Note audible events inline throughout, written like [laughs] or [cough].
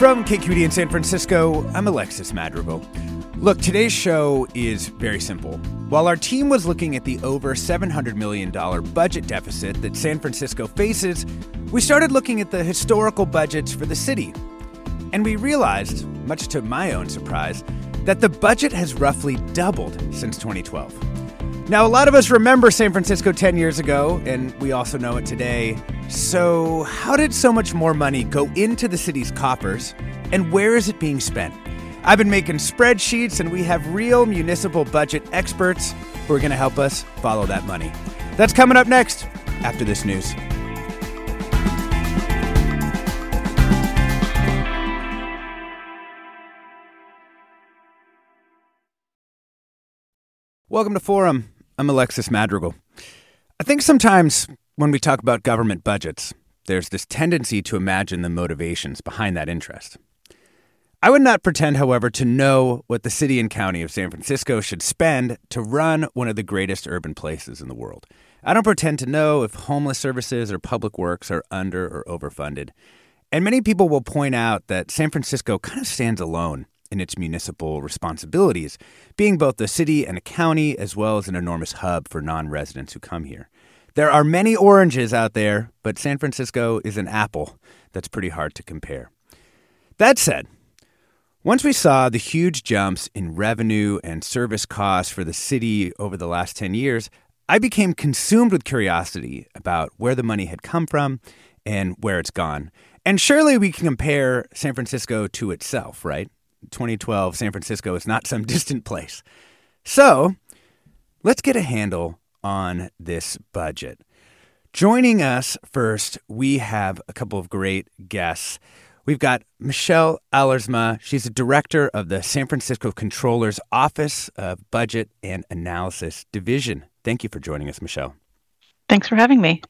From KQED in San Francisco, I'm Alexis Madrigal. Look, today's show is very simple. While our team was looking at the over $700 million budget deficit that San Francisco faces, we started looking at the historical budgets for the city. And we realized, much to my own surprise, that the budget has roughly doubled since 2012. Now, a lot of us remember San Francisco 10 years ago, and we also know it today. So, how did so much more money go into the city's coffers, and where is it being spent? I've been making spreadsheets, and we have real municipal budget experts who are going to help us follow that money. That's coming up next after this news. Welcome to Forum. I'm Alexis Madrigal. I think sometimes when we talk about government budgets, there's this tendency to imagine the motivations behind that interest. I would not pretend, however, to know what the city and county of San Francisco should spend to run one of the greatest urban places in the world. I don't pretend to know if homeless services or public works are under or overfunded. And many people will point out that San Francisco kind of stands alone in its municipal responsibilities, being both a city and a county, as well as an enormous hub for non residents who come here. There are many oranges out there, but San Francisco is an apple that's pretty hard to compare. That said, once we saw the huge jumps in revenue and service costs for the city over the last 10 years, I became consumed with curiosity about where the money had come from and where it's gone. And surely we can compare San Francisco to itself, right? 2012 San Francisco is not some [laughs] distant place. So let's get a handle on this budget. Joining us first, we have a couple of great guests. We've got Michelle Allersma. She's a director of the San Francisco Controller's Office of Budget and Analysis Division. Thank you for joining us, Michelle. Thanks for having me.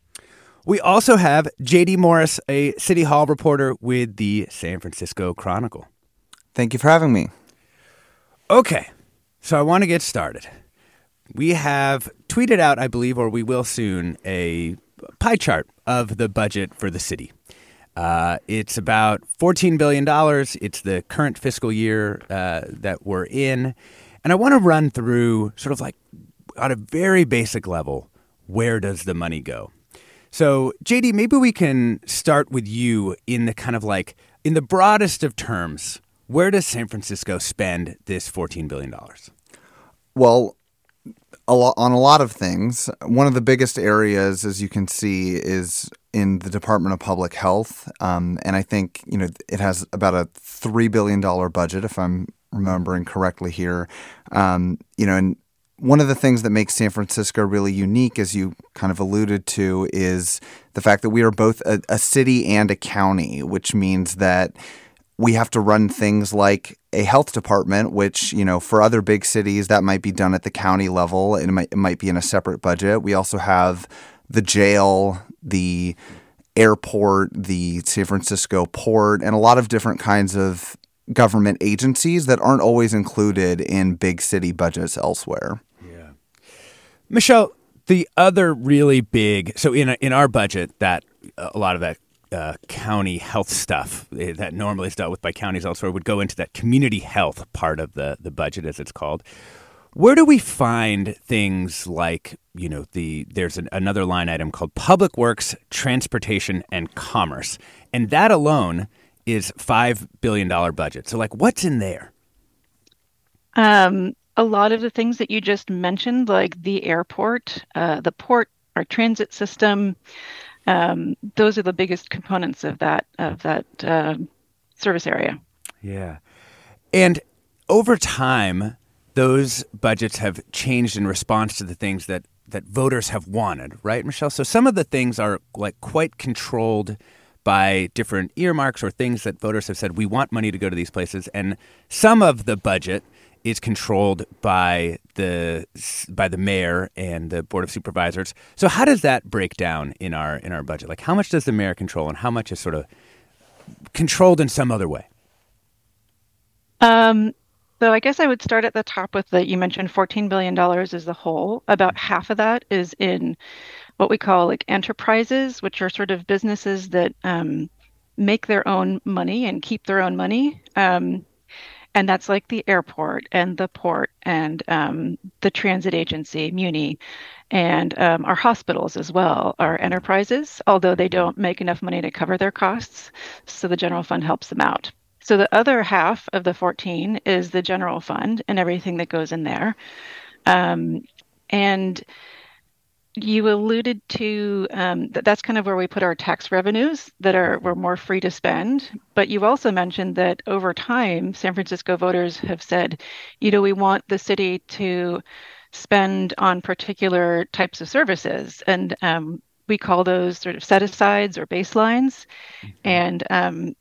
We also have JD Morris, a City Hall reporter with the San Francisco Chronicle. Thank you for having me. Okay, so I want to get started. We have tweeted out, I believe, or we will soon, a pie chart of the budget for the city. Uh, it's about $14 billion. It's the current fiscal year uh, that we're in. And I want to run through, sort of like on a very basic level, where does the money go? So, JD, maybe we can start with you in the kind of like, in the broadest of terms, where does San Francisco spend this $14 billion? Well, a on a lot of things. One of the biggest areas, as you can see, is in the Department of Public Health. Um, and I think, you know, it has about a $3 billion budget, if I'm remembering correctly here. Um, you know, and one of the things that makes San Francisco really unique, as you kind of alluded to, is the fact that we are both a, a city and a county, which means that we have to run things like a health department, which, you know, for other big cities, that might be done at the county level. It might, it might be in a separate budget. We also have the jail, the airport, the San Francisco port, and a lot of different kinds of government agencies that aren't always included in big city budgets elsewhere. Yeah. Michelle, the other really big, so in, in our budget, that uh, a lot of that uh, county health stuff eh, that normally is dealt with by counties elsewhere would go into that community health part of the, the budget, as it's called. Where do we find things like, you know, the there's an, another line item called public works, transportation, and commerce, and that alone is five billion dollar budget. So, like, what's in there? Um, a lot of the things that you just mentioned, like the airport, uh, the port, our transit system, um, those are the biggest components of that of that uh, service area. Yeah, and over time, those budgets have changed in response to the things that that voters have wanted, right, Michelle? So some of the things are like quite controlled by different earmarks or things that voters have said we want money to go to these places, and some of the budget is controlled by the by the mayor and the board of supervisors. So how does that break down in our in our budget? Like how much does the mayor control, and how much is sort of controlled in some other way? Um, so I guess I would start at the top with that. You mentioned $14 billion is the whole. About half of that is in what we call like enterprises, which are sort of businesses that um, make their own money and keep their own money. Um, and that's like the airport and the port and um, the transit agency, Muni, and um, our hospitals as well our enterprises, although they don't make enough money to cover their costs. So the general fund helps them out. So the other half of the 14 is the general fund and everything that goes in there. Um, and you alluded to um, that that's kind of where we put our tax revenues that are we're more free to spend. But you also mentioned that over time san francisco voters have said you know we want the city to spend on particular types of services. And um, we call those sort of set asides or baselines. Mm-hmm. and um,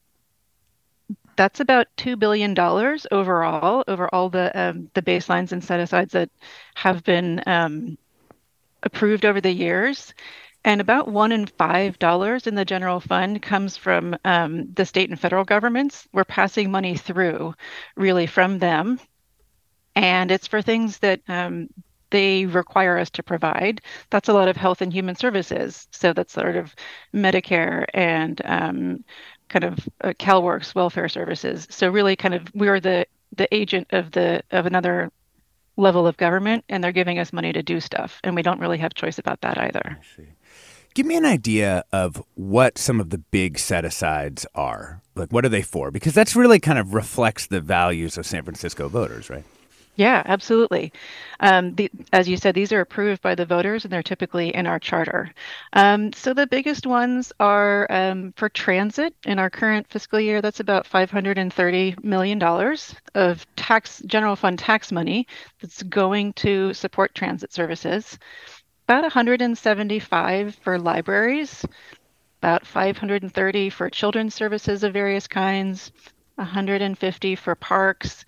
that's about two billion dollars overall over all the um, the baselines and set asides that have been um, approved over the years. And about one in five dollars in the general fund comes from um, the state and federal governments. We're passing money through, really, from them, and it's for things that um, they require us to provide. That's a lot of health and human services. So that's sort of Medicare and um, kind of uh, CalWORKs welfare services. So really, kind of we're the the agent of the of another level of government, and they're giving us money to do stuff, and we don't really have choice about that either. Give me an idea of what some of the big set asides are. Like, what are they for? Because that's really kind of reflects the values of San Francisco voters, right? Yeah, absolutely. Um, the, as you said, these are approved by the voters and they're typically in our charter. Um, so the biggest ones are um, for transit in our current fiscal year, that's about $530 million of tax, general fund tax money that's going to support transit services. About 175 for libraries, about 530 for children's services of various kinds, 150 for parks.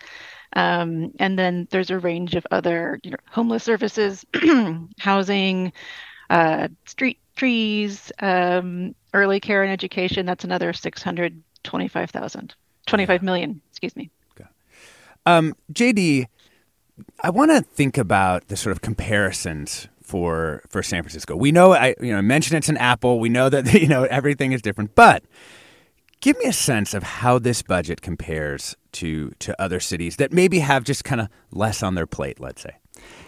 Um, and then there's a range of other you know, homeless services, [clears throat] housing, uh, street trees, um, early care and education. That's another 625,000, 25 million, excuse me. Okay. Um, JD, I want to think about the sort of comparisons for for San Francisco. We know I you know mentioned it's an apple. We know that [laughs] you know everything is different, but Give me a sense of how this budget compares to to other cities that maybe have just kind of less on their plate, let's say.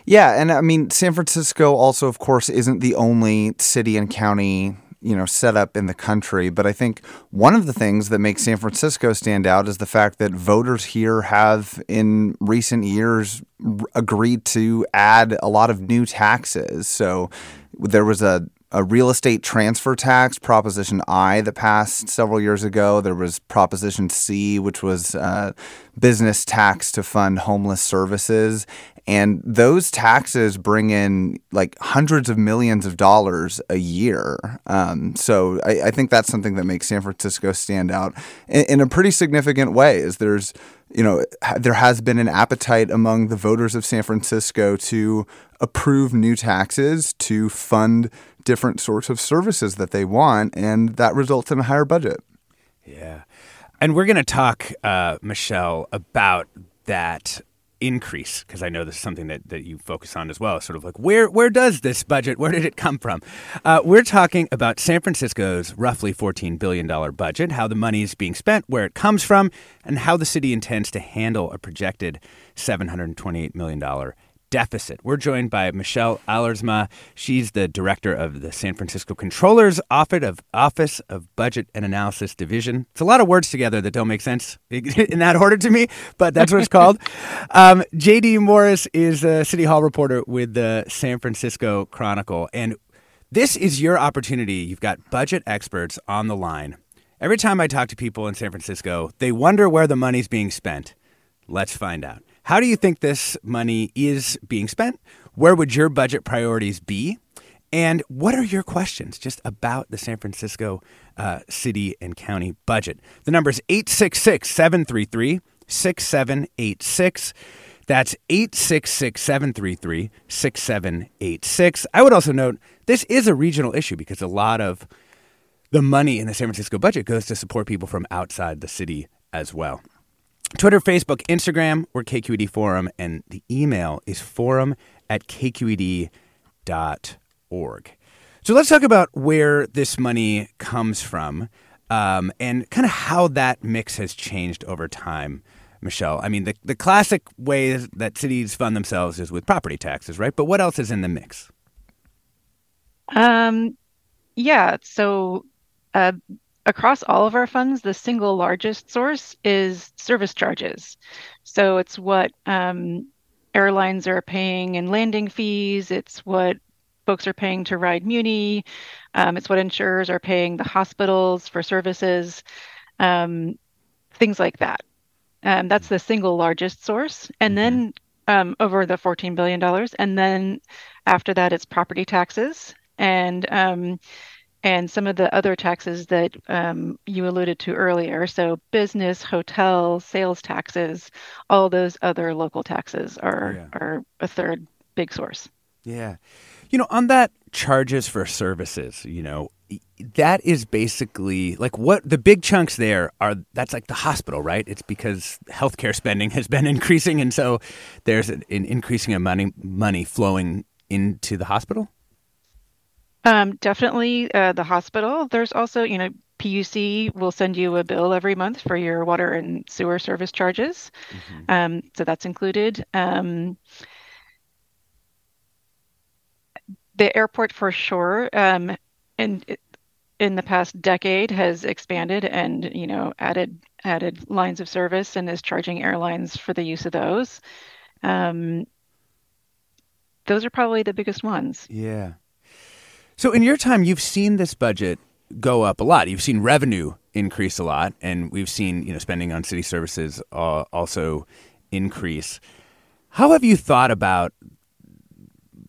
Yeah, and I mean San Francisco also of course isn't the only city and county you know set up in the country but i think one of the things that makes san francisco stand out is the fact that voters here have in recent years agreed to add a lot of new taxes so there was a a real estate transfer tax, Proposition I, that passed several years ago. There was Proposition C, which was uh, business tax to fund homeless services. And those taxes bring in like hundreds of millions of dollars a year. Um, so I, I, think that's something that makes San Francisco stand out in, in a pretty significant way. Is there's you know there has been an appetite among the voters of San Francisco to approve new taxes to fund different sorts of services that they want, and that results in a higher budget. Yeah. And we're going to talk, uh, Michelle, about that increase because I know this is something that, that you focus on as well. Sort of like where where does this budget? Where did it come from? Uh, we're talking about San Francisco's roughly fourteen billion dollar budget, how the money is being spent, where it comes from, and how the city intends to handle a projected seven hundred twenty eight million dollar deficit. We're joined by Michelle Allersma. She's the director of the San Francisco Controller's Office of Office of Budget and Analysis Division. It's a lot of words together that don't make sense [laughs] in that order to me, but that's what it's [laughs] called. Um, JD Morris is a City Hall reporter with the San Francisco Chronicle, and this is your opportunity. You've got budget experts on the line. Every time I talk to people in San Francisco, they wonder where the money's being spent. Let's find out. How do you think this money is being spent? Where would your budget priorities be? And what are your questions just about the San Francisco uh, city and county budget? The number is 866 733 6786. That's 866 733 6786. I would also note this is a regional issue because a lot of the money in the San Francisco budget goes to support people from outside the city as well. Twitter, Facebook, Instagram, or KQED Forum, and the email is forum at kqed.org. So let's talk about where this money comes from um, and kind of how that mix has changed over time, Michelle. I mean, the, the classic way that cities fund themselves is with property taxes, right? But what else is in the mix? Um, yeah, so uh, across all of our funds, the single largest source is service charges. So it's what um, airlines are paying in landing fees, it's what folks are paying to ride Muni, um, it's what insurers are paying the hospitals for services, um, things like that. Um, that's the single largest source. And mm-hmm. then um, over the $14 billion. And then after that, it's property taxes. And um, and some of the other taxes that um, you alluded to earlier. So, business, hotel, sales taxes, all those other local taxes are yeah. are a third big source. Yeah, you know, on that charges for services, you know, that is basically like what the big chunks there are. That's like the hospital, right? It's because healthcare spending has been [laughs] increasing, and so there's an, an increasing amount of money money flowing into the hospital. Um, definitely uh, the hospital. There's also, you know, PUC will send you a bill every month for your water and sewer service charges. Mm-hmm. Um, so that's included. Um, the airport for sure, um, in in the past decade has expanded and you know added added lines of service and is charging airlines for the use of those. Um, those are probably the biggest ones. Yeah. So, in your time, you've seen this budget go up a lot. You've seen revenue increase a lot, and we've seen you know spending on city services uh, also increase. How have you thought about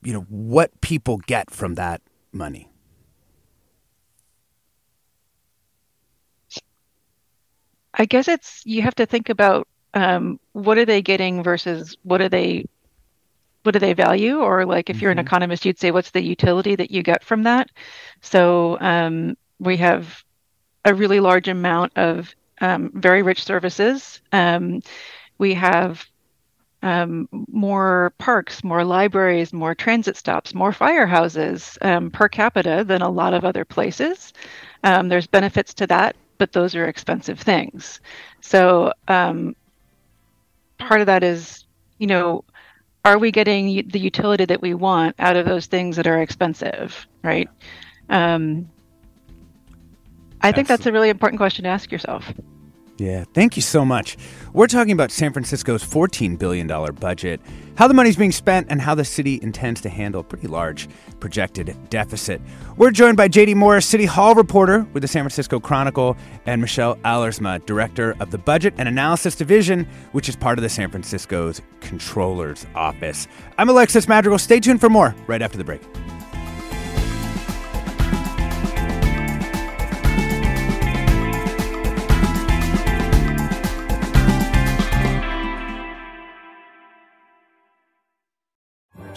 you know what people get from that money? I guess it's you have to think about um, what are they getting versus what are they what do they value or like if mm-hmm. you're an mm-hmm. economist you'd say what's the utility that you get from that so um, we have a really large amount of um, very rich services um, we have um, more parks more libraries more transit stops more firehouses um, per capita than a lot of other places um, there's benefits to that but those are expensive things so part of that is you know are we getting the utility that we want out of those things that are expensive, right? Um, I think that's a really important question to ask yourself. Yeah, thank you so much. We're talking about San Francisco's $14 billion budget, how the money's being spent, and how the city intends to handle a pretty large projected deficit. We're joined by JD Morris, City Hall reporter with the San Francisco Chronicle, and Michelle Allersma, director of the Budget and Analysis Division, which is part of the San Francisco's Controller's Office. I'm Alexis Madrigal. Stay tuned for more right after the break.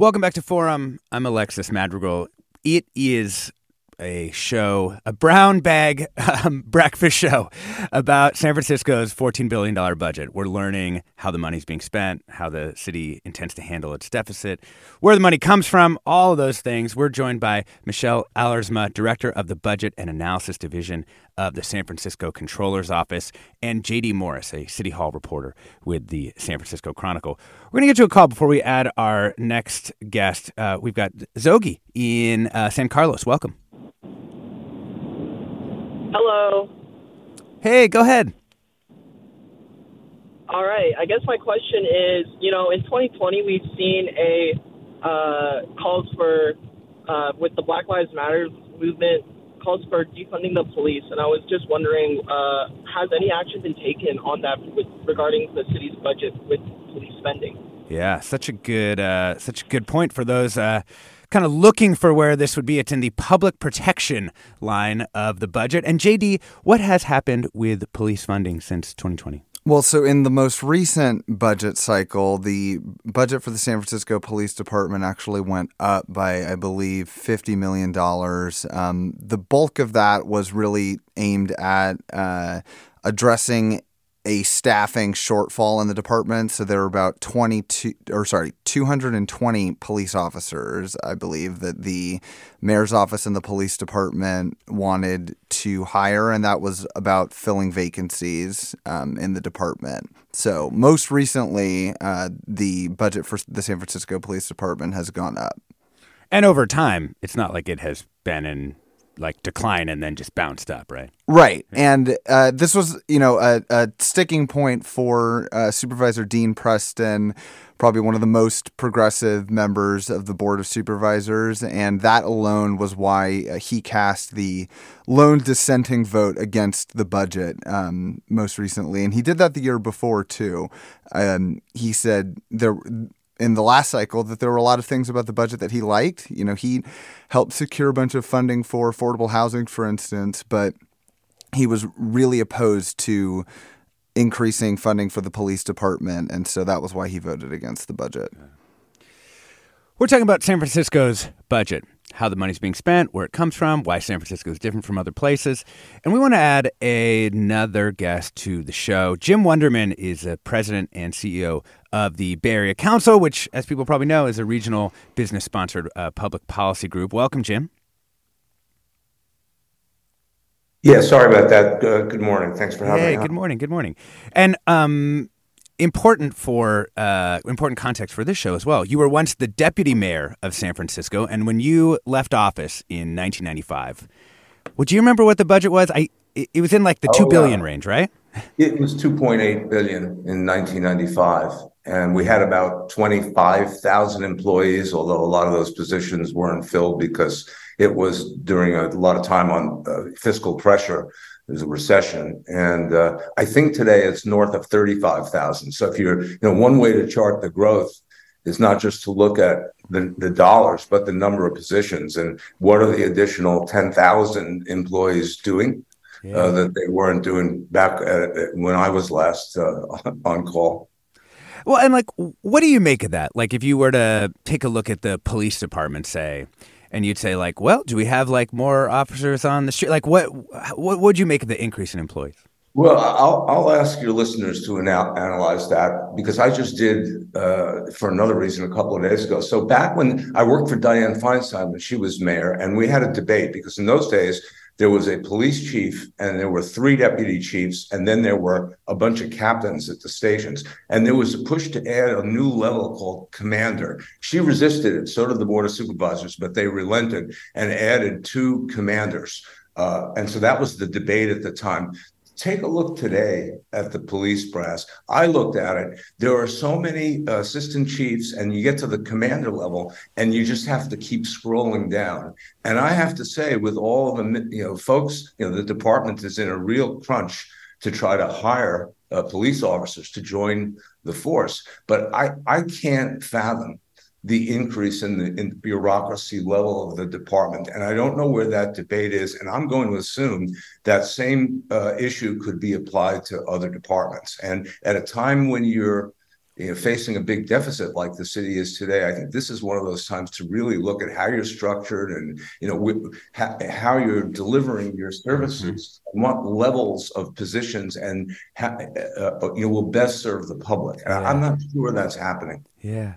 Welcome back to Forum. I'm Alexis Madrigal. It is a show, a brown bag [laughs] um, breakfast show about San Francisco's $14 billion budget. We're learning how the money's being spent, how the city intends to handle its deficit, where the money comes from, all of those things. We're joined by Michelle Allersma, Director of the Budget and Analysis Division of the San Francisco Controller's Office, and JD Morris, a City Hall reporter with the San Francisco Chronicle. We're going to get to a call before we add our next guest. Uh, we've got Zogi in uh, San Carlos. Welcome. Hello. Hey, go ahead. All right. I guess my question is, you know, in 2020 we've seen a uh, calls for uh, with the Black Lives Matter movement calls for defunding the police, and I was just wondering, uh, has any action been taken on that with, regarding the city's budget with police spending? Yeah, such a good, uh, such a good point for those uh, kind of looking for where this would be. It's in the public protection line of the budget. And JD, what has happened with police funding since 2020? Well, so in the most recent budget cycle, the budget for the San Francisco Police Department actually went up by, I believe, $50 million. Um, the bulk of that was really aimed at uh, addressing a staffing shortfall in the department. So there were about 22 or sorry, 220 police officers, I believe, that the mayor's office and the police department wanted to hire, and that was about filling vacancies um, in the department. So most recently, uh, the budget for the San Francisco Police Department has gone up. And over time, it's not like it has been in like decline and then just bounced up, right? Right. And uh, this was, you know, a, a sticking point for uh, Supervisor Dean Preston, probably one of the most progressive members of the Board of Supervisors. And that alone was why uh, he cast the lone dissenting vote against the budget um, most recently. And he did that the year before, too. Um, he said there in the last cycle that there were a lot of things about the budget that he liked. You know, he helped secure a bunch of funding for affordable housing, for instance, but he was really opposed to increasing funding for the police department, and so that was why he voted against the budget. We're talking about San Francisco's budget how the money's being spent, where it comes from, why San Francisco is different from other places. And we want to add another guest to the show. Jim Wunderman is a president and CEO of the Bay Area Council, which, as people probably know, is a regional business sponsored uh, public policy group. Welcome, Jim. Yeah, sorry about that. Uh, good morning. Thanks for having hey, me. Hey, good morning. Good morning. And um, important for uh, important context for this show as well. You were once the deputy mayor of San Francisco, and when you left office in 1995, would you remember what the budget was? I it, was in like the two oh, billion range, right? It was 2.8 billion in 1995, and we had about 25,000 employees. Although a lot of those positions weren't filled because it was during a lot of time on uh, fiscal pressure there's a recession, and uh, I think today it's north of thirty-five thousand. So if you're, you know, one way to chart the growth is not just to look at the, the dollars, but the number of positions and what are the additional ten thousand employees doing uh, yeah. uh, that they weren't doing back at, when I was last uh, [laughs] on call. Well, and like, what do you make of that? Like, if you were to take a look at the police department, say, and you'd say like, well, do we have like more officers on the street? Like, what what would you make of the increase in employees? Well, I'll, I'll ask your listeners to anal- analyze that because I just did uh, for another reason a couple of days ago. So back when I worked for Dianne Feinstein when she was mayor, and we had a debate because in those days there was a police chief and there were three deputy chiefs and then there were a bunch of captains at the stations. And there was a push to add a new level called commander. She resisted it so did the board of supervisors but they relented and added two commanders. Uh, and so that was the debate at the time Take a look today at the police brass. I looked at it. There are so many assistant chiefs, and you get to the commander level, and you just have to keep scrolling down. And I have to say, with all the you know folks, you know, the department is in a real crunch to try to hire uh, police officers to join the force. But I I can't fathom the increase in the in bureaucracy level of the department. And I don't know where that debate is. And I'm going to assume that same uh, issue could be applied to other departments. And at a time when you're you know, facing a big deficit like the city is today, I think this is one of those times to really look at how you're structured and you know how, how you're delivering your services, mm-hmm. what levels of positions, and how, uh, you know will best serve the public. Yeah. I'm not sure that's happening. Yeah.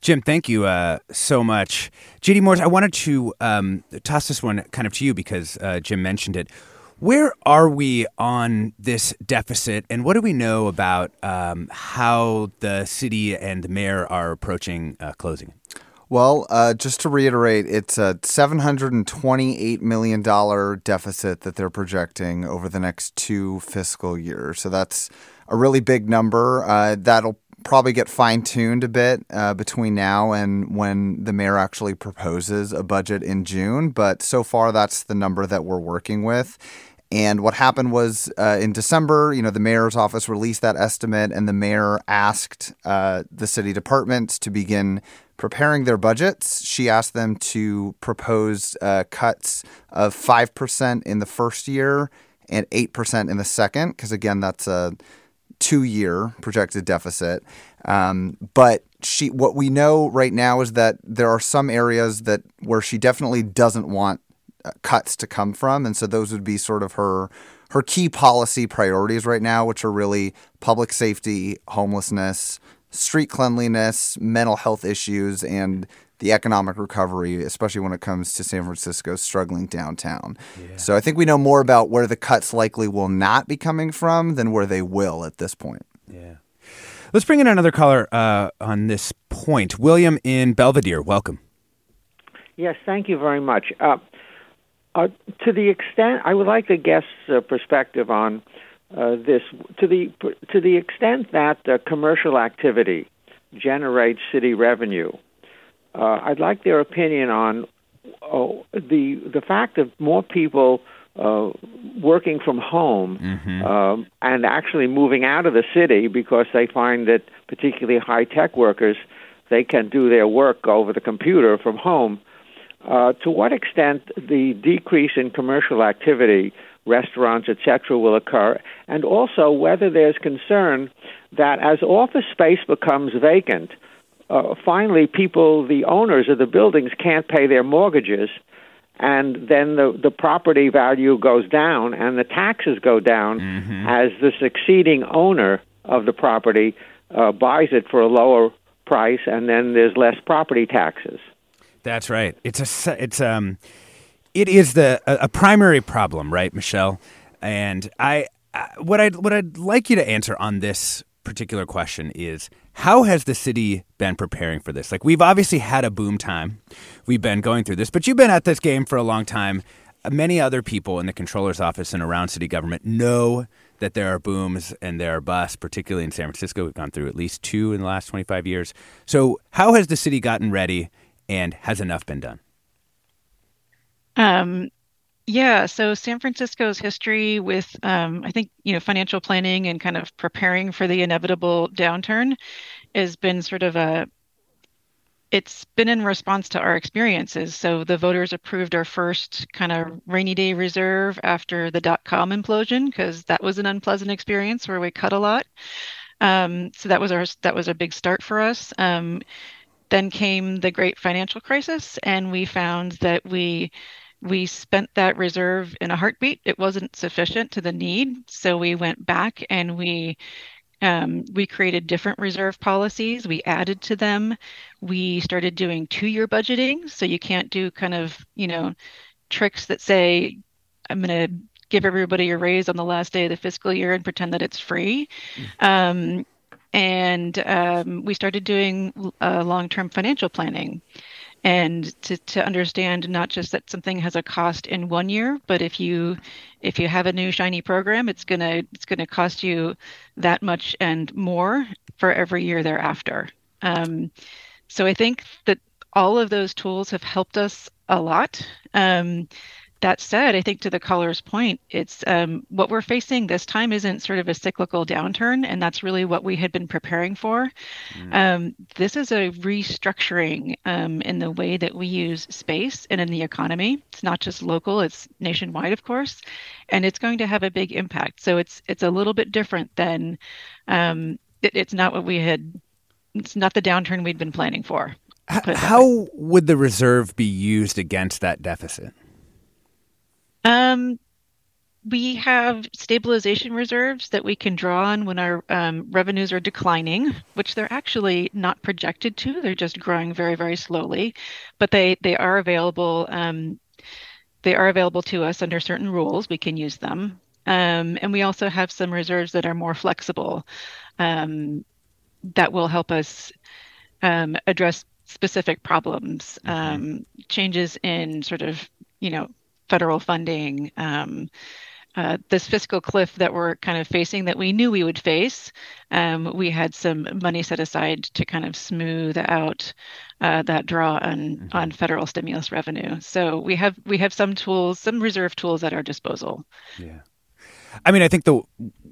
Jim, thank you uh, so much. JD Morris, I wanted to um, toss this one kind of to you because uh, Jim mentioned it. Where are we on this deficit, and what do we know about um, how the city and the mayor are approaching uh, closing Well, uh, just to reiterate, it's a $728 million deficit that they're projecting over the next two fiscal years. So that's a really big number. Uh, that'll probably get fine tuned a bit uh, between now and when the mayor actually proposes a budget in June. But so far, that's the number that we're working with. And what happened was uh, in December, you know, the mayor's office released that estimate, and the mayor asked uh, the city departments to begin preparing their budgets. She asked them to propose uh, cuts of 5% in the first year and 8% in the second, because again, that's a two year projected deficit. Um, but she, what we know right now is that there are some areas that where she definitely doesn't want uh, cuts to come from, and so those would be sort of her her key policy priorities right now, which are really public safety, homelessness, street cleanliness, mental health issues, and the economic recovery, especially when it comes to San Francisco struggling downtown. Yeah. So I think we know more about where the cuts likely will not be coming from than where they will at this point. Yeah. Let's bring in another caller uh, on this point. William in Belvedere, welcome. Yes, thank you very much. Uh, uh, to the extent, I would like a guest's uh, perspective on uh, this. To the to the extent that commercial activity generates city revenue, uh, I'd like their opinion on oh, the the fact of more people uh, working from home mm-hmm. um, and actually moving out of the city because they find that particularly high tech workers they can do their work over the computer from home. Uh, to what extent the decrease in commercial activity, restaurants, etc., will occur, and also whether there's concern that as office space becomes vacant, uh, finally, people, the owners of the buildings, can't pay their mortgages, and then the the property value goes down and the taxes go down mm-hmm. as the succeeding owner of the property uh, buys it for a lower price, and then there's less property taxes. That's right. It's a it's um, it is the a, a primary problem, right, Michelle? And I, I what I what I'd like you to answer on this particular question is how has the city been preparing for this? Like, we've obviously had a boom time. We've been going through this, but you've been at this game for a long time. Many other people in the controller's office and around city government know that there are booms and there are busts, particularly in San Francisco. We've gone through at least two in the last 25 years. So, how has the city gotten ready and has enough been done? Um, yeah, so San Francisco's history with, um, I think, you know, financial planning and kind of preparing for the inevitable downturn has been sort of a, it's been in response to our experiences. So the voters approved our first kind of rainy day reserve after the dot com implosion because that was an unpleasant experience where we cut a lot. Um, so that was our that was a big start for us. Um, then came the great financial crisis, and we found that we we spent that reserve in a heartbeat. It wasn't sufficient to the need, so we went back and we um, we created different reserve policies. We added to them. We started doing two-year budgeting, so you can't do kind of you know tricks that say I'm going to give everybody a raise on the last day of the fiscal year and pretend that it's free. Mm. Um, and um, we started doing uh, long-term financial planning and to, to understand not just that something has a cost in one year but if you if you have a new shiny program it's going to it's going to cost you that much and more for every year thereafter. Um, so i think that all of those tools have helped us a lot. Um, that said, I think to the caller's point, it's um, what we're facing this time isn't sort of a cyclical downturn, and that's really what we had been preparing for. Mm. Um, this is a restructuring um, in the way that we use space and in the economy. It's not just local; it's nationwide, of course, and it's going to have a big impact. So it's it's a little bit different than um, it, it's not what we had it's not the downturn we'd been planning for. How would the reserve be used against that deficit? Um, we have stabilization reserves that we can draw on when our um, revenues are declining, which they're actually not projected to. They're just growing very, very slowly, but they they are available. Um, they are available to us under certain rules. We can use them, um, and we also have some reserves that are more flexible, um, that will help us um, address specific problems, mm-hmm. Um, changes in sort of you know federal funding. Um, uh, this fiscal cliff that we're kind of facing that we knew we would face, um, we had some money set aside to kind of smooth out uh, that draw on mm-hmm. on federal stimulus revenue. So we have we have some tools, some reserve tools at our disposal. Yeah, I mean, I think the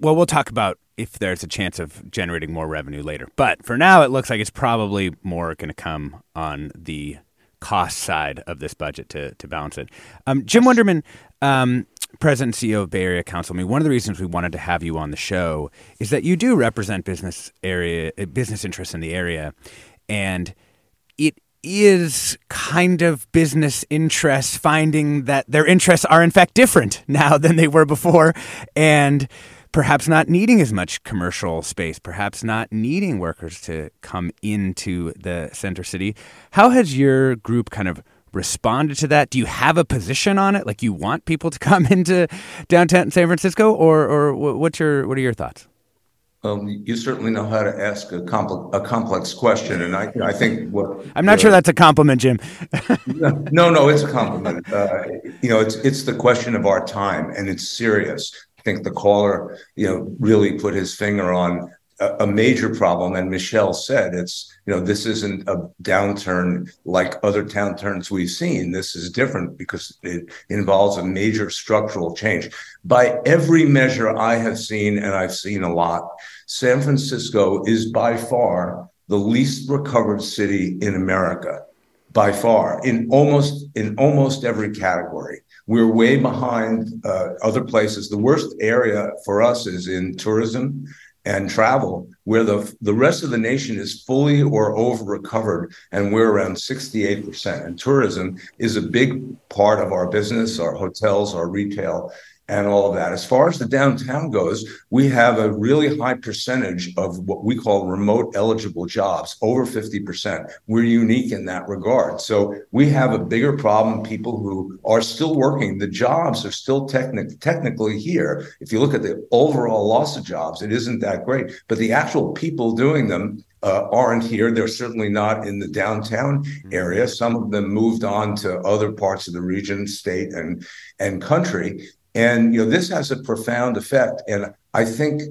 well, we'll talk about if there's a chance of generating more revenue later, but for now, it looks like it's probably more going to come on the cost side of this budget to to balance it. Um, Jim Wunderman, Um, President and CEO of Bay Area Council. I mean, one of the reasons we wanted to have you on the show is that you do represent business area, uh, business interests in the area, and it is kind of business interests finding that their interests are in fact different [laughs] now than they were before, and perhaps not needing as much commercial space, perhaps not needing workers to come into the center city. How has your group kind of responded to that? Do you have a position on it? Like you want people to [laughs] come into downtown San Francisco, or or what's your what are your thoughts? Um, you certainly know how to ask a, compl- a complex question, and I, I think what I'm not uh, sure that's a compliment, Jim. [laughs] no, no, it's a compliment. Uh, you know, it's it's the question of our time, and it's serious. I think the caller, you know, really put his finger on a, major problem. And Michelle said it's, you know, this isn't a downturn like other downturns we've seen. This is different because it involves a major structural change. By every measure I have seen, and I've seen a lot, San Francisco is by far the least recovered city in America by far in almost in almost every category we're way behind uh, other places the worst area for us is in tourism and travel, where the the rest of the nation is fully or over recovered, and we're around 68%. And tourism is a big part of our business, our hotels, our retail, and all of that. As far as the downtown goes, we have a really high percentage of what we call remote eligible jobs, over 50%. We're unique in that regard. So we have a bigger problem, people who are still working. The jobs are still technic- technically here. If you look at the overall loss of jobs, it isn't that great, but the actual people doing them uh, aren't here. They're certainly not in the downtown area. Some of them moved on to other parts of the region, state, and and country. And you know, this has a profound effect. And I think,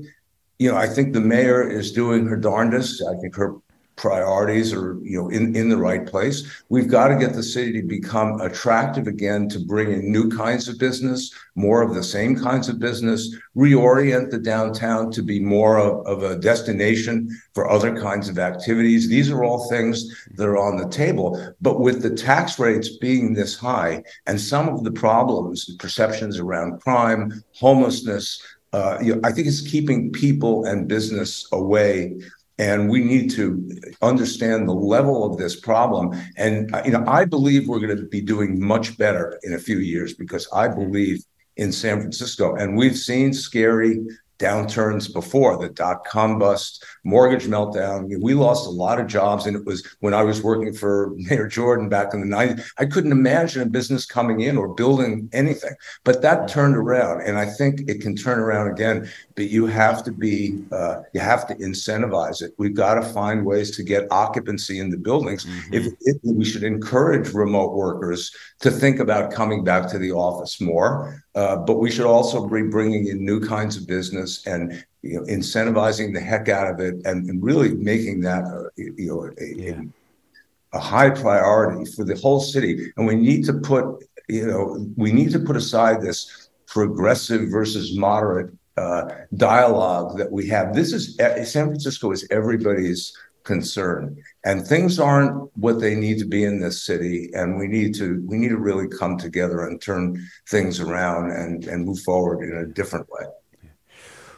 you know, I think the mayor is doing her darndest. I think her priorities are you know in, in the right place. We've got to get the city to become attractive again to bring in new kinds of business more of the same kinds of business reorient the downtown to be more of, of a destination for other kinds of activities. These are all things that are on the table. But with the tax rates being this high and some of the problems the perceptions around crime homelessness uh, you know, I think it's keeping people and business away and we need to understand the level of this problem. And you know i believe we're going to be doing much better in a few years because i believe in san francisco. And we've seen scary downturns before the dot com bust, mortgage meltdown. We lost a lot of jobs. And it was when I was working for [laughs] Mayor Jordan back in the 90s, I couldn't imagine a business coming in or building anything. But that turned around. And I think it can turn around again. But you have to be, uh, you have to incentivize it. We've got to find ways to get occupancy in the buildings. Mm-hmm. If, if we should encourage remote workers to think about coming back to the office more. Uh, but we should also be bringing in new kinds of business and you know, incentivizing the heck out of it and, and really making that uh, you know a, yeah. a, a, high priority for the whole city. And we need to put you know we need to put aside this progressive versus moderate uh, dialogue that we have. This is San Francisco is everybody's concern. And things aren't what they need to be in this city and we need to we need to really come together and turn things around and and move forward in a different way.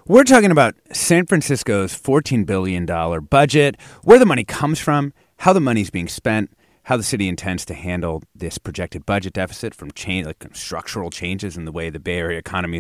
We're talking about San Francisco's $14 billion budget, where the money comes from, how the money's being spent, how the city intends to handle this projected budget deficit from change, like structural changes in the way the Bay Area economy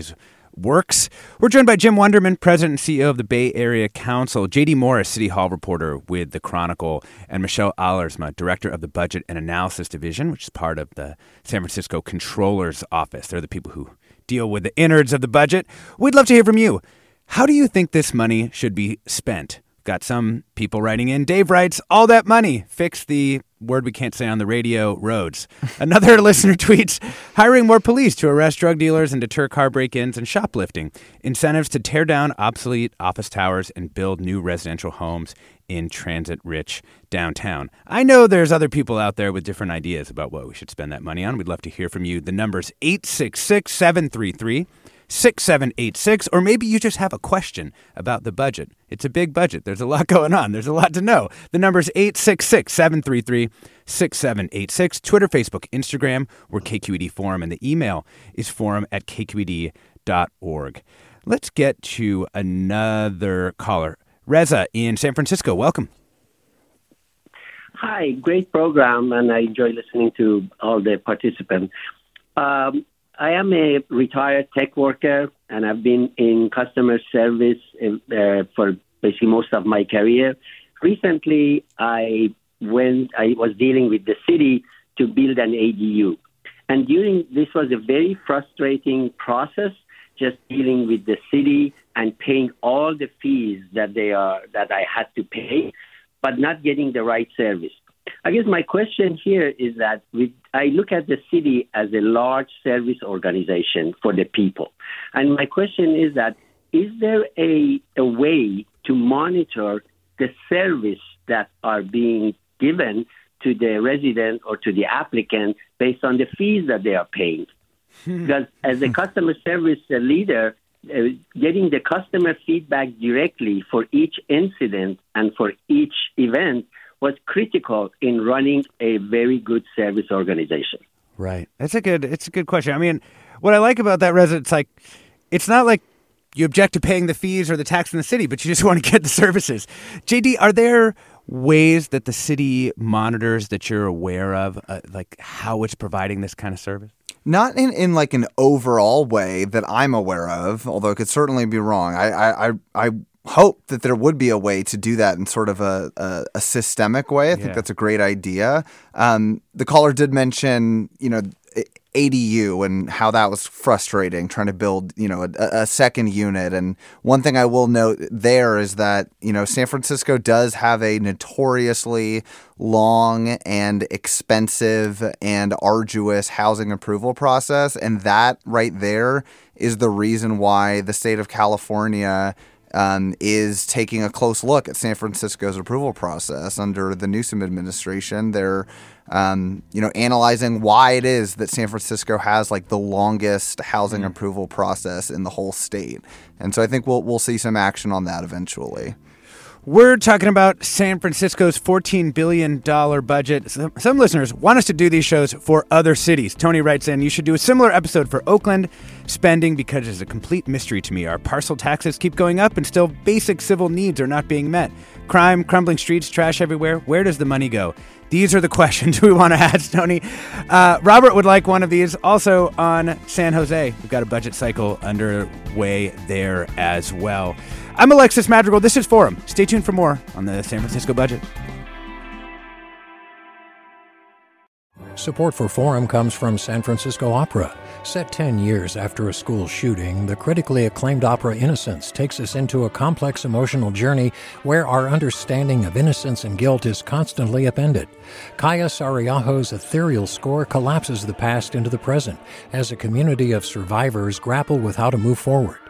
works. We're joined by Jim Wunderman, President and CEO of the Bay Area Council, JD Morris, City Hall reporter with The Chronicle, and Michelle Allersma, Director of the Budget and Analysis Division, which is part of the San Francisco Controller's Office. They're the people who deal with the innards of the budget. We'd love to hear from you. How do you think this money should be spent? Got some people writing in. Dave writes, all that money, fix the word we can't say on the radio roads. [laughs] Another listener tweets, hiring more police to arrest drug dealers and deter car break ins and shoplifting. Incentives to tear down obsolete office towers and build new residential homes in transit rich downtown. I know there's other people out there with different ideas about what we should spend that money on. We'd love to hear from you. The number's 866 733 6786, or maybe you just have a question about the budget. It's a big budget. There's a lot [laughs] going on. There's a lot to know. The number is 866 733 6786. Twitter, Facebook, Instagram, we're KQED Forum, and the email is forum at kqed.org. Let's get to another caller. Reza in San Francisco, welcome. Hi, great program, and I enjoy listening to all the participants. Um, I am a retired tech worker, and I've been in customer service uh, for basically most of my career. Recently, I went. I was dealing with the city to build an ADU, and during this was a very frustrating process. Just dealing with the city and paying all the fees that they are that I had to pay, but not getting the right service. I guess my question here is that we, I look at the city as a large service organization for the people. And my question is that is there a, a way to monitor the service that are being given to the resident or to the applicant based on the fees that they are paying? because as a customer service leader, uh, getting the customer feedback directly for each incident and for each event was critical in running a very good service organization. Right. That's a good. It's a good question. I mean, what I like about that resident, it's like, it's not like you object to paying the fees or the tax in the city, but you just [laughs] want to get the services. JD, are there ways that the city monitors that you're aware of, uh, like how it's providing this kind of service? Not in, in like an overall way that I'm aware of, although it could certainly be wrong. I I, I hope that there would be a way to do that in sort of a, a, a systemic way. I think that's a great idea. Um, the caller did mention, you know, ADU and how that was frustrating trying to build, you know, a, a, second unit. And one thing I will note there is that, you know, San Francisco does have a notoriously long and expensive and arduous housing approval process. And that right there is the reason why the state of California um, is taking a close look at San Francisco's approval process under the Newsom administration. They're um, you know, analyzing why it is that San Francisco has like the longest housing mm-hmm. approval process in the whole state. And so I think we'll we'll see some action on that eventually. We're talking about San Francisco's $14 billion budget. Some, some, listeners want us to do these shows for other cities. Tony writes in, you should do a similar episode for Oakland spending because it's a complete mystery to me. Our parcel taxes keep going up and still basic civil needs are not being met. Crime, crumbling streets, trash everywhere. Where does the money go? These are the [laughs] questions we want to ask, Tony. Uh, Robert would like one of these. Also on San Jose, we've got a budget cycle underway there as well. I'm Alexis Madrigal. This is Forum. Stay tuned for more on the San Francisco budget. Support for Forum comes from San Francisco Opera. Set 10 years after a school shooting, the critically acclaimed opera Innocence takes us into a complex emotional journey where our understanding of innocence and guilt is constantly upended. Kaija Saariaho's ethereal score collapses the past into the present as a community of survivors grapple with how to move forward.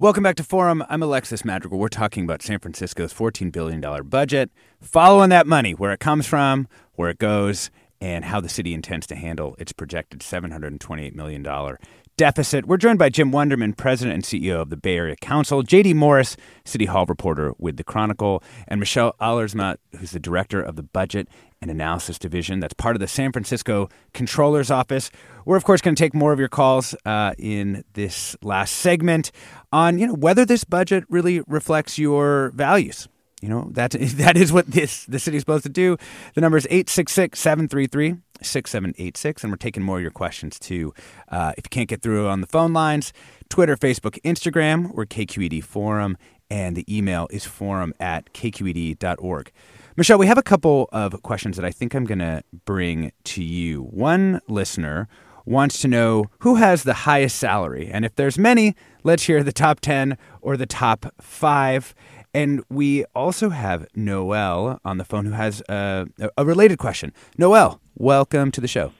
Welcome back to Forum. I'm Alexis Madrigal. We're talking about San Francisco's $14 billion budget, following that money, where it comes from, where it goes, and how the city intends to handle its projected $728 million deficit. We're joined by Jim Wunderman, President and CEO of the Bay Area Council, JD Morris, City Hall reporter with The Chronicle, and Michelle Allersma, who's the director of the Budget and Analysis Division. That's part of the San Francisco Controller's Office. We're, of course, going to take more of your calls uh, in this last segment on you know whether this budget really reflects your values. You know, that, [laughs] that is what this the city's supposed to do. The number is 866 733 6786. And we're taking more of your questions too. Uh, if you can't get through on the phone lines, Twitter, Facebook, Instagram, or KQED Forum. And the email is forum at kqed.org. Michelle, we have a couple of questions that I think I'm going to bring to you. One listener wants to know who has the highest salary. And if there's many, let's hear the top 10 or the top five. And we also have Noel on the phone who has a, a related question. Noel, welcome to the show.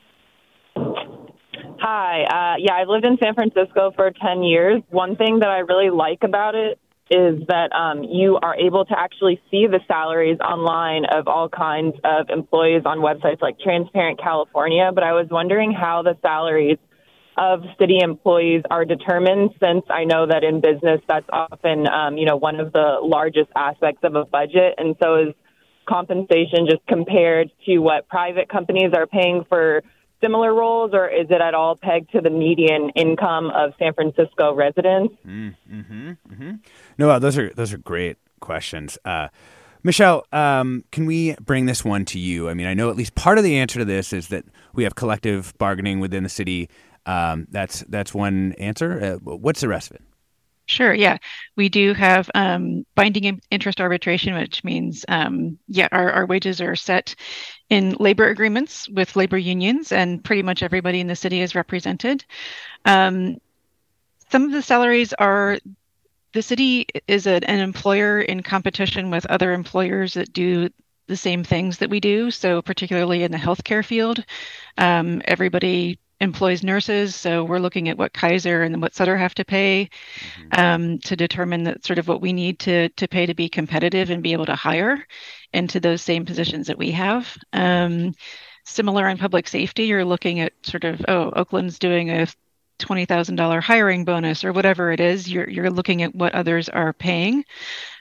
Hi. Uh, yeah, I've lived in San Francisco for 10 years. One thing that I really like about it is that um, you are able to actually see the salaries online of all kinds of employees on websites like Transparent California. But I was wondering how the salaries of city employees are determined since I know that in business that's often um, you know one of the largest aspects of a budget and so is compensation just compared to what private companies are paying for similar roles or is it at all pegged to the median income of San Francisco residents? Mm, mm-hmm, mm-hmm. No, those are those are great questions. Uh, Michelle, um, can we bring this one to you? I mean, I know at least part of the answer to this is that we have collective bargaining within the city um, that's that's one answer. Uh, what's the rest of it? Sure. Yeah, we do have um, binding interest arbitration, which means um, yeah, our, our wages are set in labor agreements with labor unions, and pretty much everybody in the city is represented. Um, some of the salaries are the city is a, an employer in competition with other employers that do the same things that we do. So, particularly in the healthcare field, um, everybody employs nurses. So we're looking at what Kaiser and what Sutter have to pay mm-hmm. um, to determine that sort of what we need to to pay to be competitive and be able to hire into those same positions that we have. Um, similar in public safety, you're looking at sort of oh Oakland's doing a twenty thousand dollar hiring bonus or whatever it is. You're you're looking at what others are paying.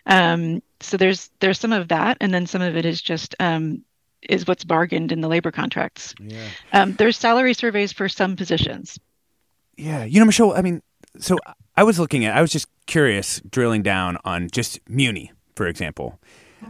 Um, so there's there's some of that, and then some of it is just um, is what's bargained in the labor contracts. Yeah. Um, there's salary surveys for some positions. Yeah. You know, Michelle, I mean, so I was looking at, I was just curious, drilling down on just Muni, for example.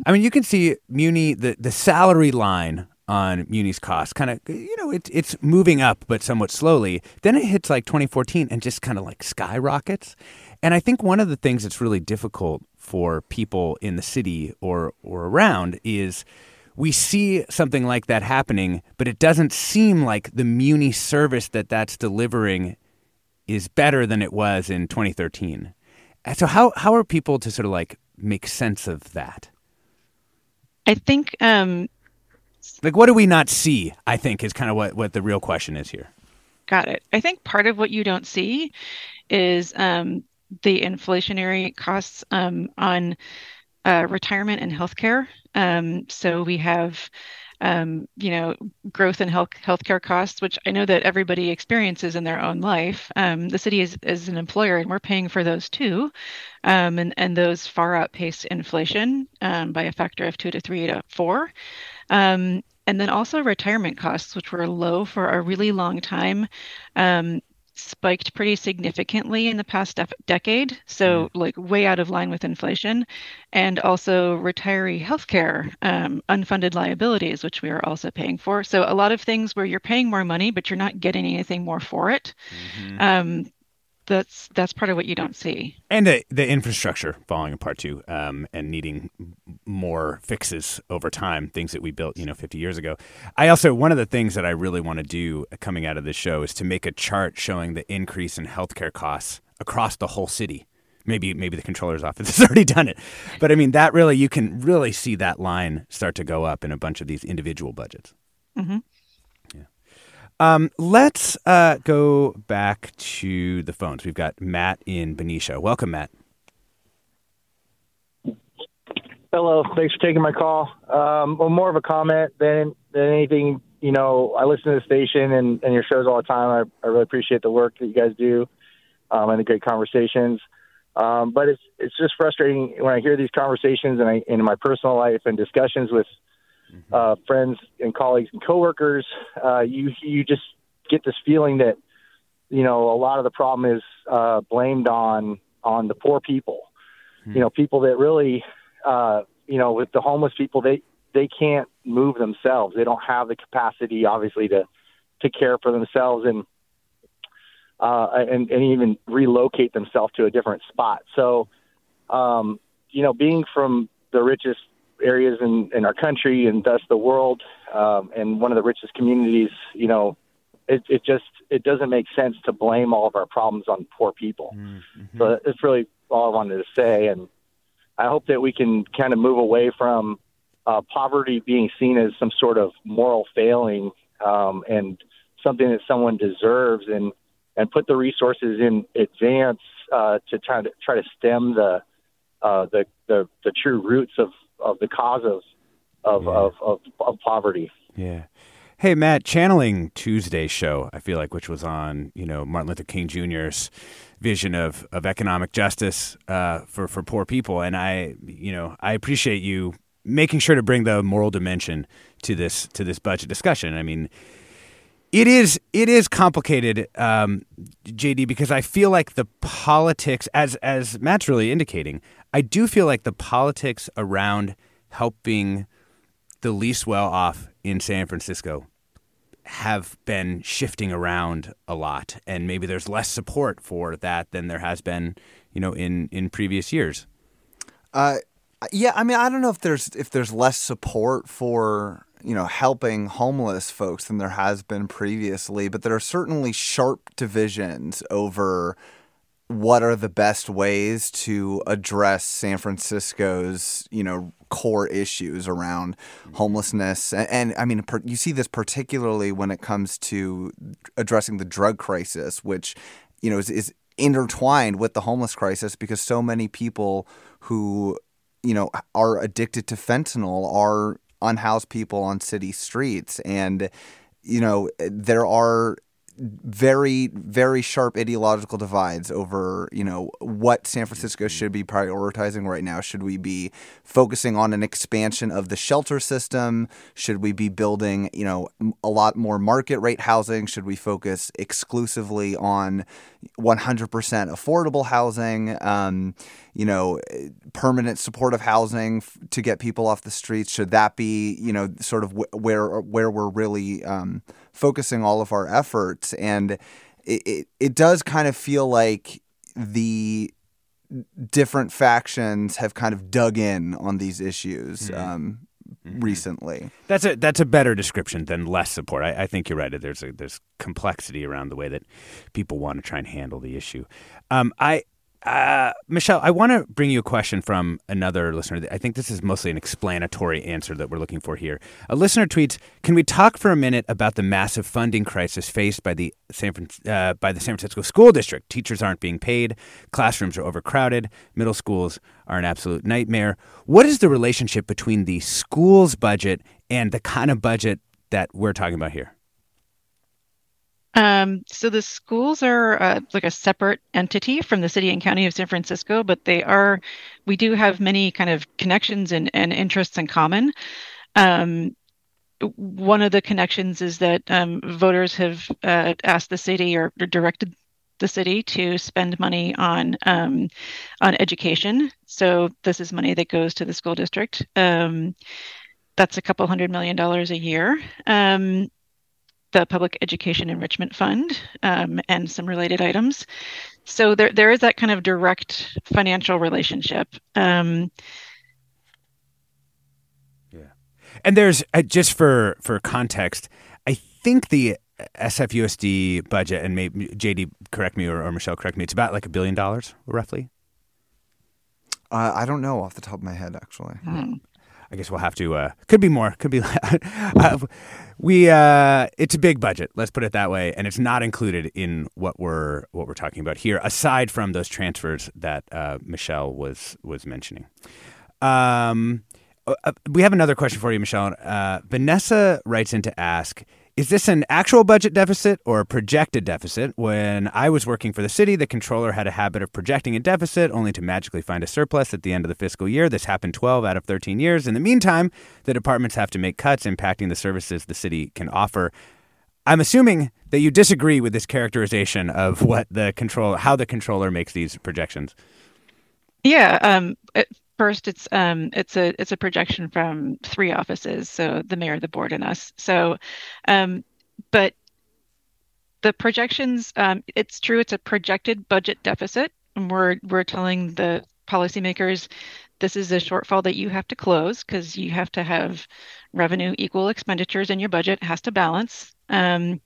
I mean, you can see Muni, the, the salary line on Muni's cost kind of, you know, it, it's moving up, but somewhat slowly. Then it hits like 2014 and just kind of like skyrockets. And I think one of the things that's really difficult for people in the city or, or around is we see something like that happening, but it doesn't seem like the Muni service that that's delivering is better than it was in 2013. So how how are people to sort of like make sense of that? I think um, like what do we not see? I think is kind of what what the real question is here. Got it. I think part of what you don't see is um, the inflationary costs um, on uh, retirement and healthcare. Um, so we have, um, you know, growth in health healthcare costs, which I know that everybody experiences in their own life. Um, the city is, is an employer, and we're paying for those too, um, and and those far outpace inflation um, by a factor of two to three to four. Um, and then also retirement costs, which were low for a really long time. Spiked pretty significantly in the past def- decade, so mm. like way out of line with inflation, and also retiree healthcare um, unfunded liabilities, which we are also paying for. So a lot of things where you're paying more money, but you're not getting anything more for it. Mm-hmm. Um, that's that's part of what you don't see. And the, the infrastructure falling apart too, um, and needing more fixes over time. Things that we built, you know, 50 years ago. I also one of the things that I really want to do coming out of this show is to make a chart showing the increase in healthcare costs across the whole city. Maybe maybe the controller's [laughs] office has already done it, but I mean that really you can really see that line start to go up in a bunch of these individual budgets. Mm-hmm. Um, let's uh, go back to the phones. We've got Matt in Benicia. Welcome, Matt. Hello. Thanks for taking my call. Um, well, more of a comment than than anything. You know, I listen to the station and, and your shows all the time. I, I really appreciate the work that you guys do um, and the great conversations. Um, but it's it's just frustrating when I hear these conversations and I in my personal life and discussions with mm-hmm. uh, friends and colleagues and coworkers, uh, you you just get this feeling that you know a lot of the problem is uh, blamed on on the poor people. Mm-hmm. You know, people that really, uh, you know, with the homeless people, they they can't move themselves. They don't have the capacity, obviously, to to care for themselves and uh, and and even relocate themselves to a different spot. So, um, you know, being from the richest areas in, in our country and thus the world um, and one of the richest communities, you know, it, it just it doesn't make sense to blame all of our problems on poor people. Mm-hmm. So that's really all I wanted to say, and I hope that we can kind of move away from uh, poverty being seen as some sort of moral failing um, and something that someone deserves, and and put the resources in advance uh, to try to try to stem the uh, the, the the true roots of of the cause of of, yeah. of, of, of poverty. Yeah. Hey Matt, channeling Tuesday show, I feel like, which was on you know Martin Luther King Jr.'s vision of of economic justice uh, for for poor people, and I you know I appreciate you making sure to bring the moral dimension to this to this budget discussion. I mean, it is it is complicated, um, JD, because I feel like the politics, as as Matt's really indicating, I do feel like the politics around helping the least well off in San Francisco have been shifting around a lot. And maybe there's less support for that than there has been you know in in previous years. Uh yeah i mean i don't know if there's if there's less support for you know helping homeless folks than there has been previously but there are certainly sharp divisions over what are the best ways to address San Francisco's, you know, core issues around homelessness. And, and I mean per, you see this particularly when it comes to addressing the drug crisis which you know is, is intertwined with the homeless crisis because so many people who you know are addicted to fentanyl are unhoused people on city streets. And you know there are very very sharp ideological divides over you know what San Francisco mm-hmm. should be prioritizing right now. Should we be focusing on an expansion of the shelter system? Should we be building you know a lot more market rate housing? Should we focus exclusively on 100% affordable housing? Um, you know permanent supportive housing to get people off the streets? Should that be you know sort of where where we're really um, focusing all of our efforts. And it, it, it does kind of feel like the different factions have kind of dug in on these issues. Mm-hmm. Um, mm-hmm. recently. That's a that's a better description than less support. I, I, think you're right. There's a there's complexity around the way that people want to try and handle the issue. Um, I uh, Michelle, I want to bring you a question from another listener. I think this is mostly an explanatory answer that we're looking for here. A listener tweets, "Can we talk for a minute about the massive funding crisis faced by the San uh, by the San Francisco school district? Teachers aren't being paid, classrooms are overcrowded, middle schools are an absolute nightmare. What is the relationship between the school's budget and the kind of budget that we're talking about here?" Um, so the schools are uh, like a separate entity from the city and county of San Francisco, but they are, we do have many kind of connections and, and interests in common. Um, one of the connections is that um, voters have uh, asked the city or, or, directed the city to spend money on um, on education. So this is money that goes to the school district. Um, that's a couple hundred million dollars a year. The Public Education Enrichment Fund um, and some related items. So there, there is that kind of direct financial relationship. Um, yeah, and there's uh, just for for context, I think the SFUSD budget, and maybe JD correct me or, or Michelle correct me, it's about like a billion dollars roughly. Uh, I don't know off the top of my head, actually. Hmm. I guess we'll have to. Uh, could be more. Could be. [laughs] uh, we. Uh, it's a big budget. Let's put it that way, and it's not included in what we're what we're talking about here. Aside from those transfers that uh, Michelle was was mentioning. Um, uh, uh, we have another question for you, Michelle. Vanessa writes in to ask is this an actual budget deficit or a projected deficit? When I was working for the city, the controller had a habit of projecting a deficit only to magically find a surplus at the end of the fiscal year. This happened 12 out of 13 years. In the meantime, the departments have to make cuts impacting the services the city can offer. I'm assuming that you disagree with this characterization of what the control how the controller makes these projections. Yeah, um, First, it's um, it's a it's a projection from three offices, so the mayor, the board, and us. So, um, but the projections, um, it's true, it's a projected budget deficit, and we're we're telling the policymakers this is a shortfall that you have to close because you have to have revenue equal expenditures in your budget has to balance. Um,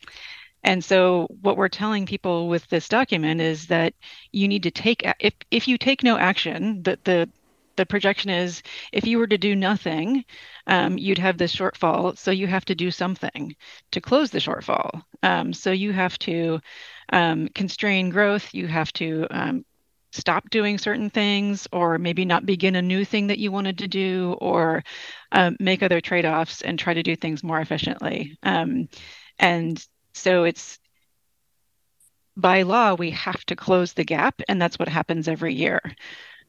and so what we're telling people with this document is that you need to take if if you take no action, that the the projection is if you were to do nothing, um, you'd have this shortfall. So you have to do something to close the shortfall. Um, so you have to um, constrain growth. You have to um, stop doing certain things, or maybe not begin a new thing that you wanted to do, or um, make other trade offs and try to do things more efficiently. Um, and so it's by law, we have to close the gap, and that's what happens every year.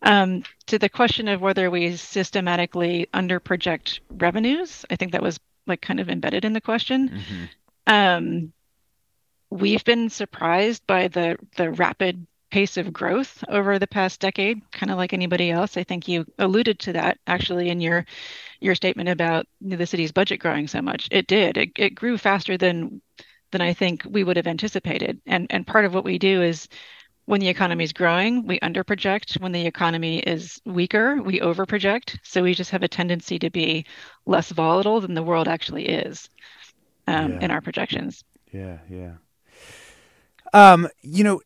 Um, to the question of whether we systematically underproject revenues, I think that was like kind of embedded in the question. Mm-hmm. Um, we've been surprised by the the rapid pace of growth over the past decade, kind of like anybody else. I think you alluded to that actually in your your statement about the city's budget growing so much. It did. It, it grew faster than than I think we would have anticipated. And and part of what we do is when the economy is growing, we underproject. When the economy is weaker, we overproject. So we just have a tendency to be less volatile than the world actually is um, yeah. in our projections. Yeah, yeah. Um, you know,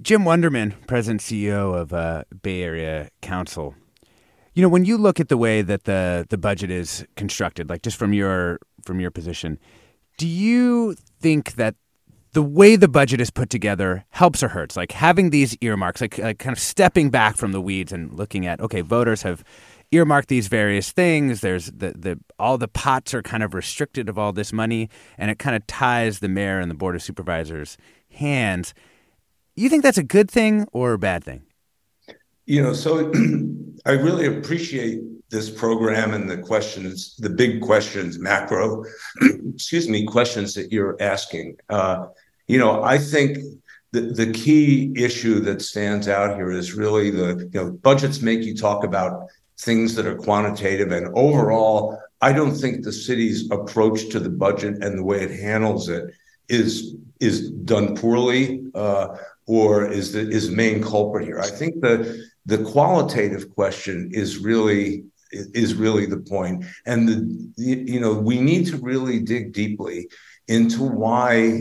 Jim Wunderman, President CEO of uh, Bay Area Council. You know, when you look at the way that the the budget is constructed, like just from your from your position, do you think that the way the budget is put together helps or hurts. Like having these earmarks, like, like kind of stepping back from the weeds and looking at, okay, voters have earmarked these various things. There's the, the all the pots are kind of restricted of all this money, and it kind of ties the mayor and the board of supervisors' hands. You think that's a good thing or a bad thing? You know, so [clears throat] I really appreciate this program and the questions, the big questions, macro, [clears throat] excuse me, questions that you're asking. Uh, you know, I think the, the key issue that stands out here is really the, you know, budgets make you talk about things that are quantitative and overall, I don't think the city's approach to the budget and the way it handles it is is done poorly uh, or is the is main culprit here. I think the the qualitative question is really is really the. And the, you know, we need to really dig deeply into why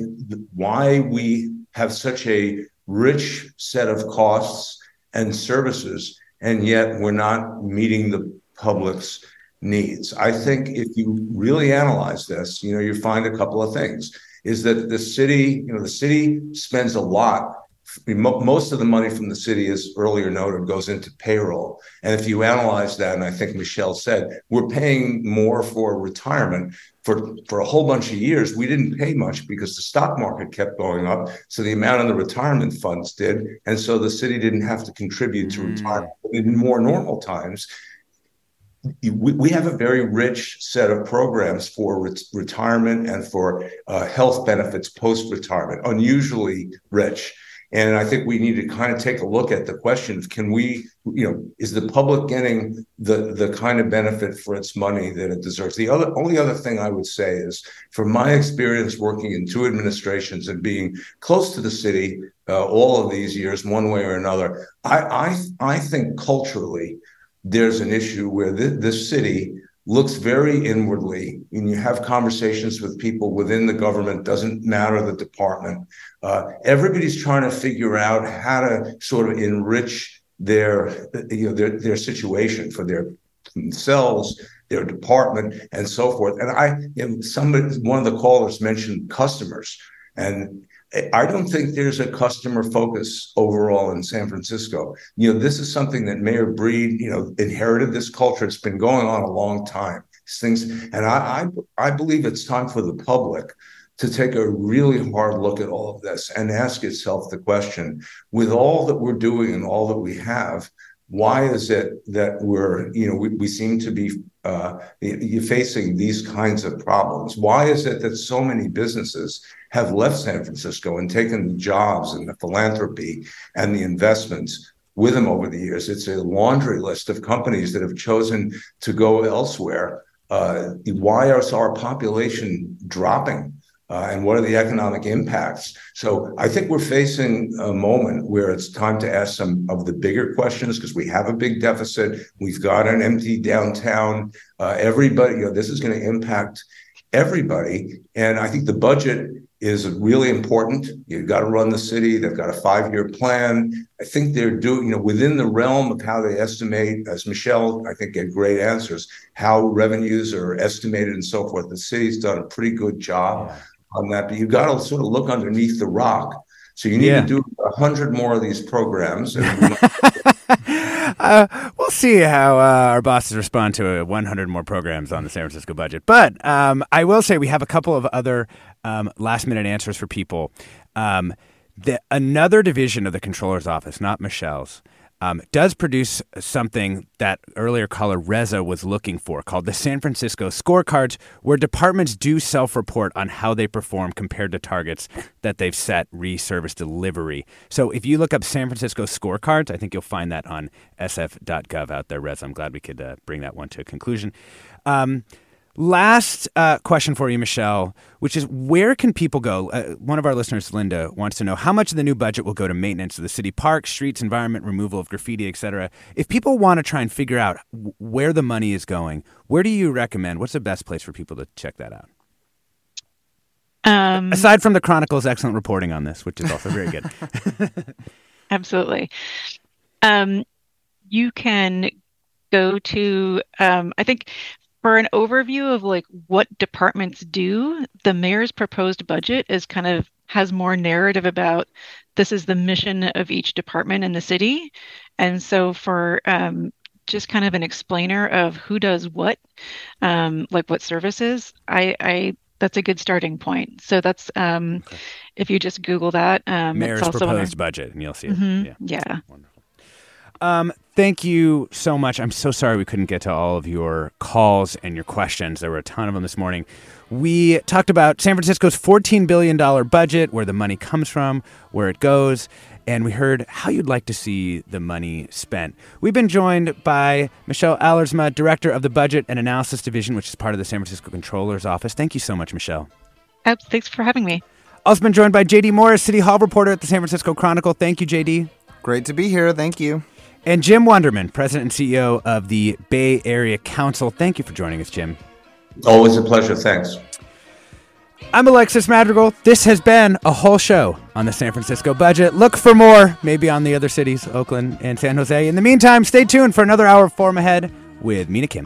why we have such a rich set of costs and services, and yet we're not meeting the public's needs. I think if you really analyze this, you know, you find a couple of things. Is that the city, you know, the city spends a lot most of the money from the city, as earlier noted, goes into payroll. And if you analyze that, and I think Michelle said, we're paying more for retirement. For, for a whole bunch of years, we didn't pay much because the stock market kept going up. So the amount of the retirement funds did. And so the city didn't have to contribute to mm. retirement. In more normal times, we, have a very rich set of programs for re- retirement and for uh, health benefits post retirement, unusually rich. And I think we need to kind of take a look at the question of can we, you know, is the public getting the the kind of benefit for its money that it deserves? The other only other thing I would say is, from my experience working in two administrations and being close to the city uh, all of these years, one way or another, I I, I think culturally there's an issue where th- this city looks very inwardly and you have conversations with people within the government doesn't matter the department. Uh, everybody's trying to figure out how to sort of enrich their you know their, their situation for their themselves their department and so forth. And i you know, somebody one of the callers mentioned customers and I don't think there's a customer focus overall in San Francisco. You know, this is something that Mayor Breed, you know, inherited this culture. It's been going on a long time. Things, and I, I, I believe it's time for the public to take a really hard look at all of this and ask itself the question: with all that we're doing and all that we have, why is it that we're, you know, we, we seem to be uh, facing these kinds of problems? Why is it that so many businesses have left San Francisco and taken the jobs and the philanthropy and the investments with them over the years? It's a laundry list of companies that have chosen to go elsewhere. Uh, why is our population dropping? Uh, and what are the economic impacts? So I think we're facing a moment where it's time to ask some of the bigger questions because we have a big deficit. We've got an empty downtown. Uh, everybody, you know, this is going to impact everybody. And I think the budget is really important. You've got to run the city. They've got a five-year plan. I think they're doing, you know, within the realm of how they estimate, as Michelle, I think, get great answers, how revenues are estimated and so forth. The city's done a pretty good job on that, but you've got to sort of look underneath the rock. So you need yeah. to do a hundred more of these programs. [laughs] uh, we'll see how uh, our bosses respond to 100 more programs on the San Francisco budget. But um, I will say we have a couple of other um, last minute answers for people. Um, the, another division of the controller's office, not Michelle's, um, does produce something that earlier caller Reza was looking for called the San Francisco Scorecards, where departments do self report on how they perform compared to targets that they've set re service delivery. So if you look up San Francisco Scorecards, I think you'll find that on sf.gov out there, Reza. I'm glad we could uh, bring that one to a conclusion. Um, Last uh, question for you, Michelle, which is where can people go? Uh, one of our listeners, Linda, wants to know how much of the new budget will go to maintenance of the city parks, streets, environment, removal of graffiti, etc. If people want to try and figure out where the money is going, where do you recommend? What's the best place for people to check that out? Um, Aside from the Chronicle's excellent reporting on this, which is also very good. [laughs] [laughs] Absolutely. Um, you can go to um, i think for an overview of like what departments do, the mayor's proposed budget is kind of has more narrative about this is the mission of each department in the city. And so for um, just kind of an explainer of who does what, um, like what services, I, I that's a good starting point. So that's um, okay. if you just Google that. Um, Mayor's proposed budget, and you'll see it. Mm-hmm. Yeah. yeah. Wonderful. Um, thank you so much. I'm so sorry we couldn't get to all of your calls and your questions. There were a ton of them this morning. We talked about San Francisco's $14 billion budget, where the money comes from, where it goes, and we heard how you'd like to see the money spent. We've been joined by Michelle Allersma, Director of the Budget and Analysis Division, which is part of the San Francisco Controller's Office. Thank you so much, Michelle. Oh, thanks for having me. Also been joined by JD Morris, City Hall reporter at the San Francisco Chronicle. Thank you, JD. Great to be here. Thank you. And Jim Wunderman, President and CEO of the Bay Area Council. Thank you for joining us, Jim. Always a pleasure. Thanks. I'm Alexis Madrigal. This has been a whole show on the San Francisco budget. Look for more, maybe on the other cities, Oakland and San Jose. In the meantime, stay tuned for another hour of Forum Ahead with Mina Kim.